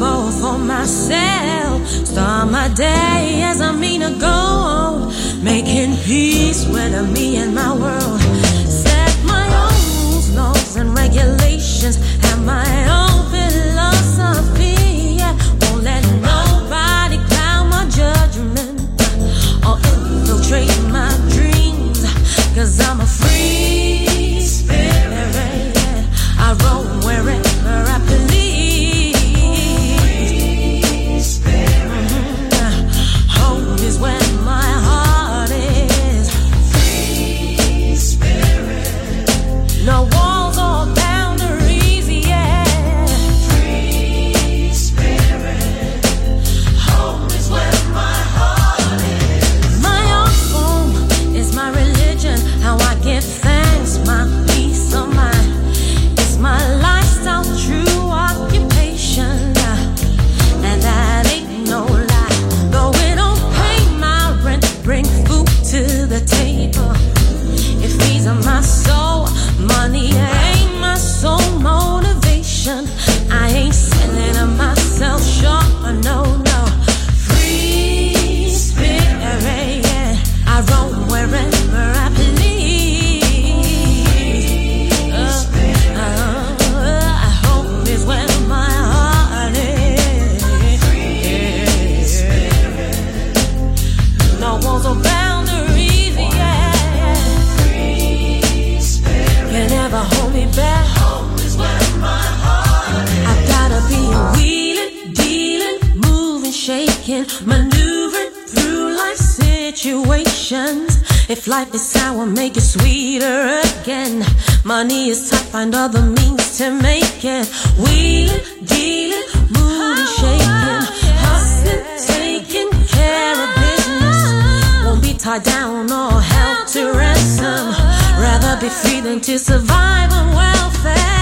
Responsible for myself. Start my day as I mean to go on, making peace with me and my world. Set my own rules, laws and regulations, have my maneuvering through life situations. If life is sour, make it sweeter again. Money is tight, find other means to make it. Wheeling, dealing, moving, shaking, hustling, taking care of business. Won't be tied down or held to ransom. Rather be free than to survive on welfare.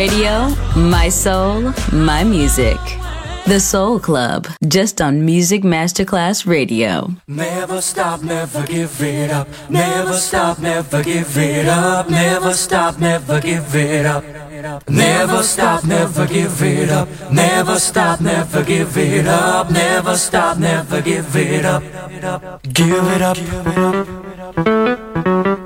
Radio, my soul, my music. The Soul Club, just on Music Masterclass Radio. Never stop, never give it up. Never stop, never give it up. Never stop, never give it up. Never stop, never give it up. Never stop, never give it up. Never stop, never give it up. Give it up.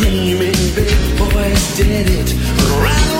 screaming big boys did it. Right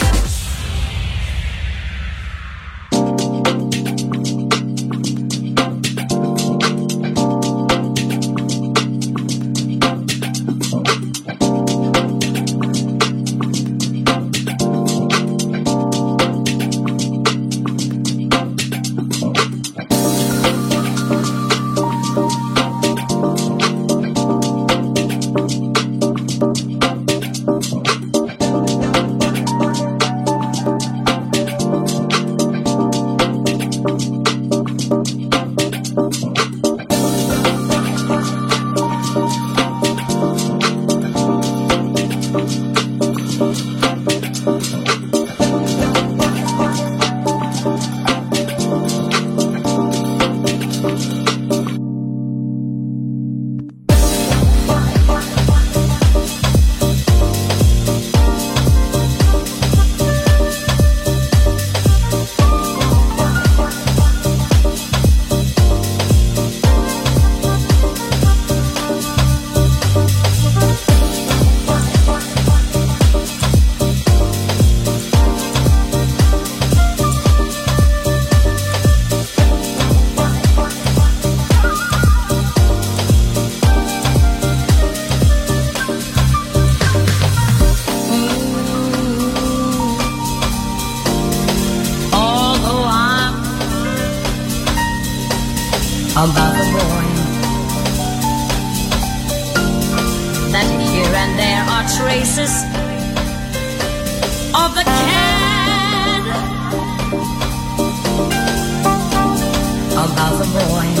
The boy.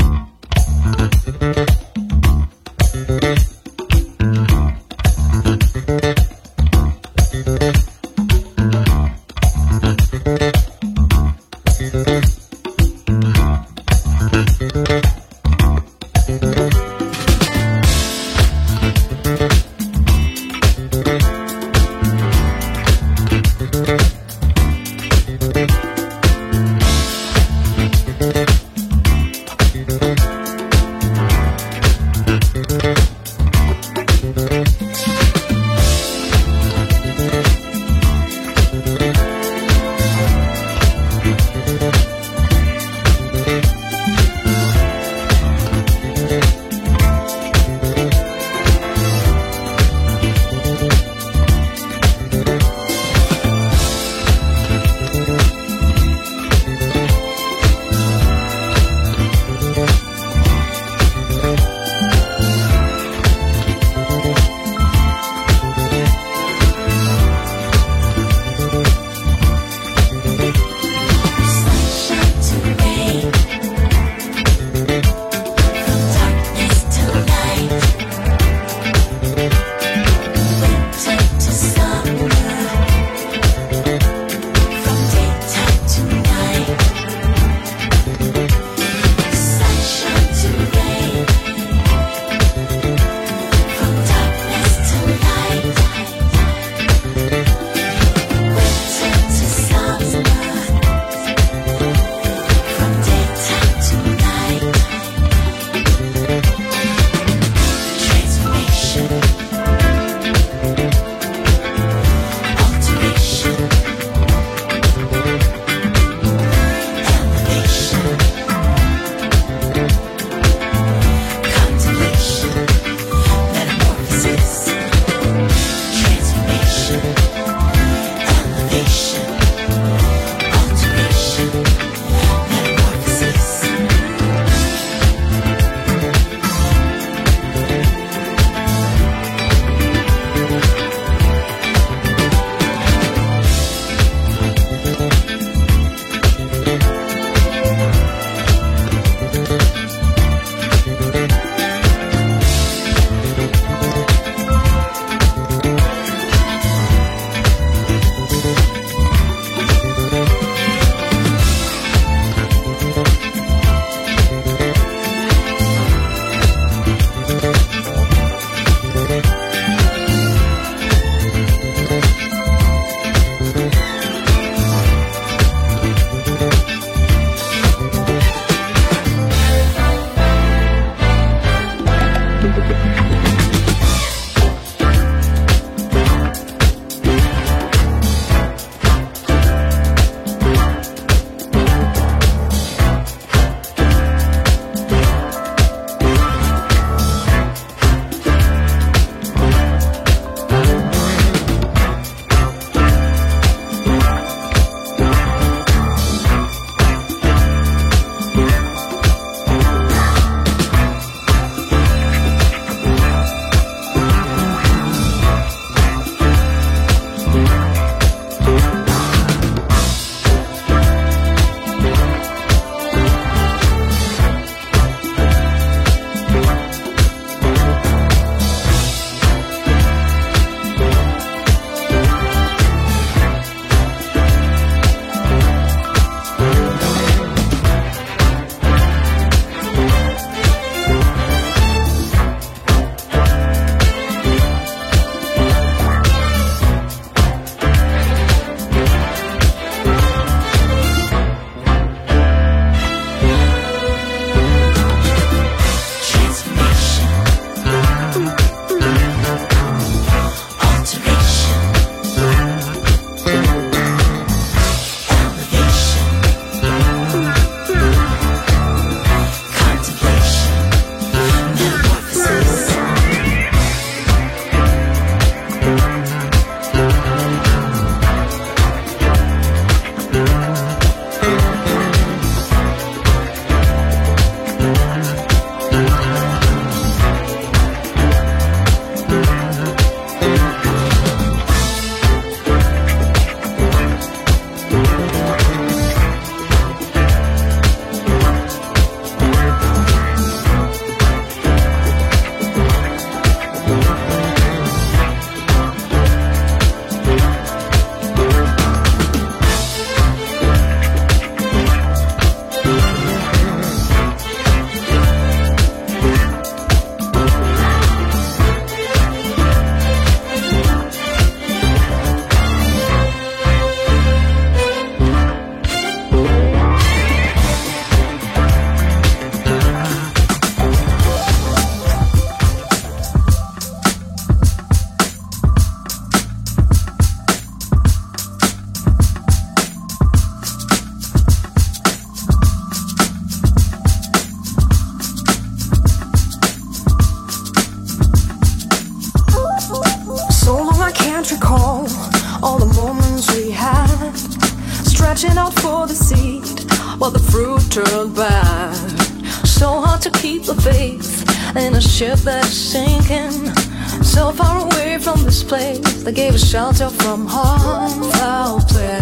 in a ship that's sinking. So far away from this place that gave us shelter from harmful play.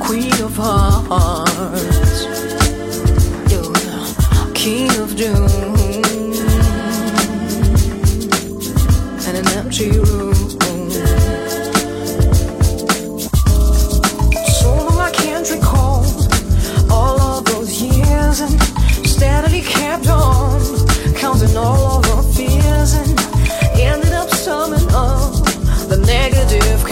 Queen of hearts, yeah. King of doom, and an empty room. So I can't recall all of those years and at dawn, counting all of our fears and ended up summing up the negative.